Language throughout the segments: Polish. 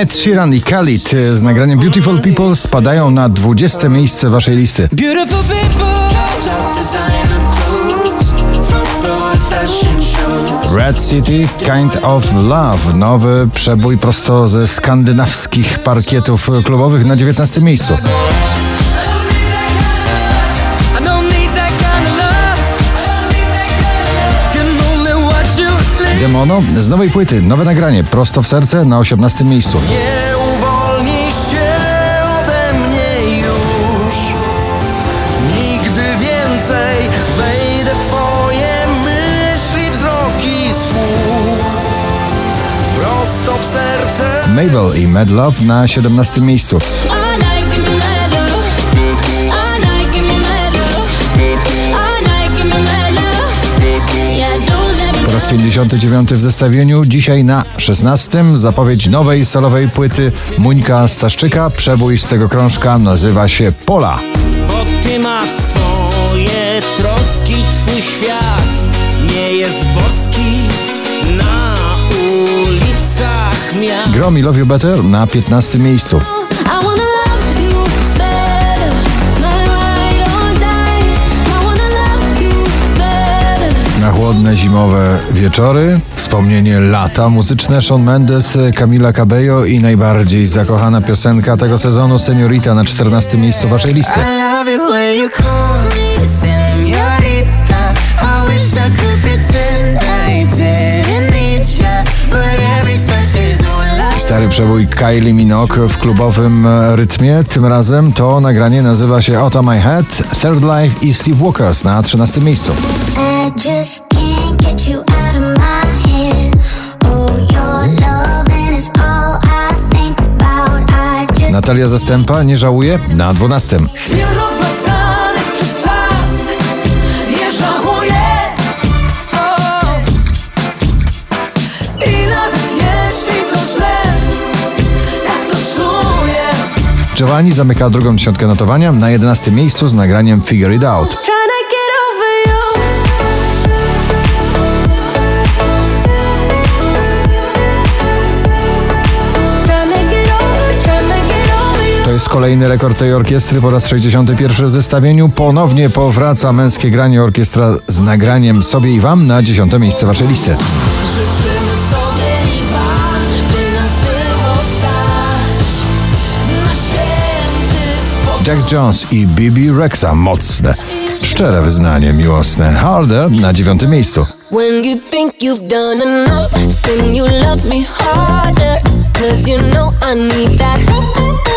Ed Sheeran i Khalid z nagraniem Beautiful People spadają na 20 miejsce waszej listy. Red City Kind of Love. Nowy przebój prosto ze skandynawskich parkietów klubowych na 19 miejscu. Demono z nowej płyty, nowe nagranie, prosto w serce na 18 miejscu. Nie uwolnij się ode mnie już. Nigdy więcej. Wejdę w twoje myśli, wzroki, słuch. Prosto w serce. Mabel i Mad Love na 17 miejscu. 59 w zestawieniu, dzisiaj na 16 zapowiedź nowej solowej płyty Muńka Staszczyka. Przebój z tego krążka nazywa się Pola. Bo ty masz swoje troski, twój świat nie jest boski na ulicach miast. Grom i Love You Better na 15 miejscu. Chłodne zimowe wieczory, wspomnienie lata muzyczne Shawn Mendes, Camila Cabello i najbardziej zakochana piosenka tego sezonu Seniorita na 14 miejscu waszej listy. Stary przebój Kylie Minogue w klubowym rytmie, tym razem to nagranie nazywa się Out of My Head, Third Life i Steve Walkers na 13 miejscu. Natalia Zastępa nie żałuje na 12. Chwil rozmazanych przez czas Nie żałuję o. I nawet jeśli to źle Tak to czuję Giovanni zamyka drugą dziesiątkę notowania na 11 miejscu z nagraniem Figure It Out. Jest kolejny rekord tej orkiestry po raz 61 w zestawieniu. Ponownie powraca męskie granie orkiestra z nagraniem sobie i wam na 10 miejsce waszej listy. Życzymy sobie i wam, by nas było stać na święty spokój. Jax Jones i Bibi Rexa mocne. Szczere wyznanie miłosne. Harder na 9 miejscu. When you think you've done enough, then you love me harder. Cause you know I need that.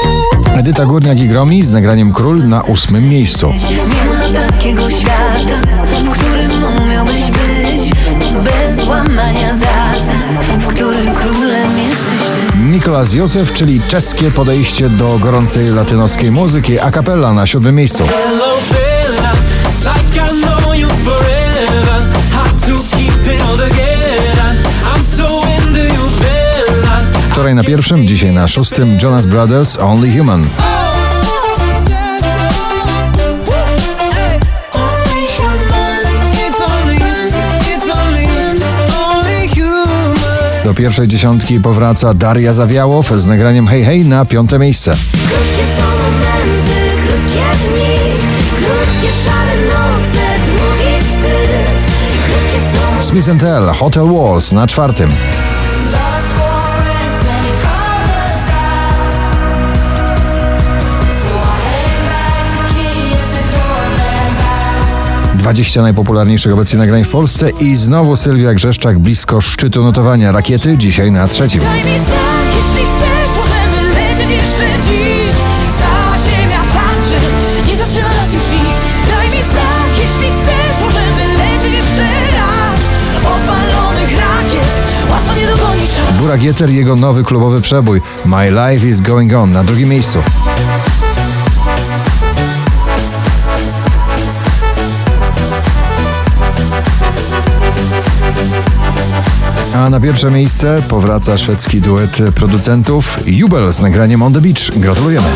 Edyta Górniak i Gromi z nagraniem Król na 8 miejscu. Nie ma takiego świata, w którym umiałbyś być Bez łamania zasad, w którym królem jesteś ty Nikolas Józef, czyli czeskie podejście do gorącej latynoskiej muzyki, a cappella na 7 miejscu. Hello Wczoraj na pierwszym, dzisiaj na szóstym Jonas Brothers Only Human. Do pierwszej dziesiątki powraca Daria Zawiałow z nagraniem Hej Hej na piąte miejsce. Krótkie są momenty, krótkie dni, krótkie szare noce, długi wstyd. Krótkie są Smith Tell Hotel Walls na czwartym. 20 najpopularniejszych obecnie nagrań w Polsce i znowu Sylwia Grzeszczak blisko szczytu notowania rakiety, dzisiaj na trzecim. Daj mi znak, jeśli chcesz, możemy lecieć jeszcze dziś. Cała ziemia patrzy, nie zatrzyma nas już nikt. Daj mi znak, jeśli chcesz, możemy lecieć jeszcze raz. Odpalonych rakiet, łatwo nie dogonisz. Burak Jeter i jego nowy klubowy przebój. My Life is Going On na drugim miejscu. A na pierwsze miejsce powraca szwedzki duet producentów Jubel z nagraniem On The Beach. Gratulujemy.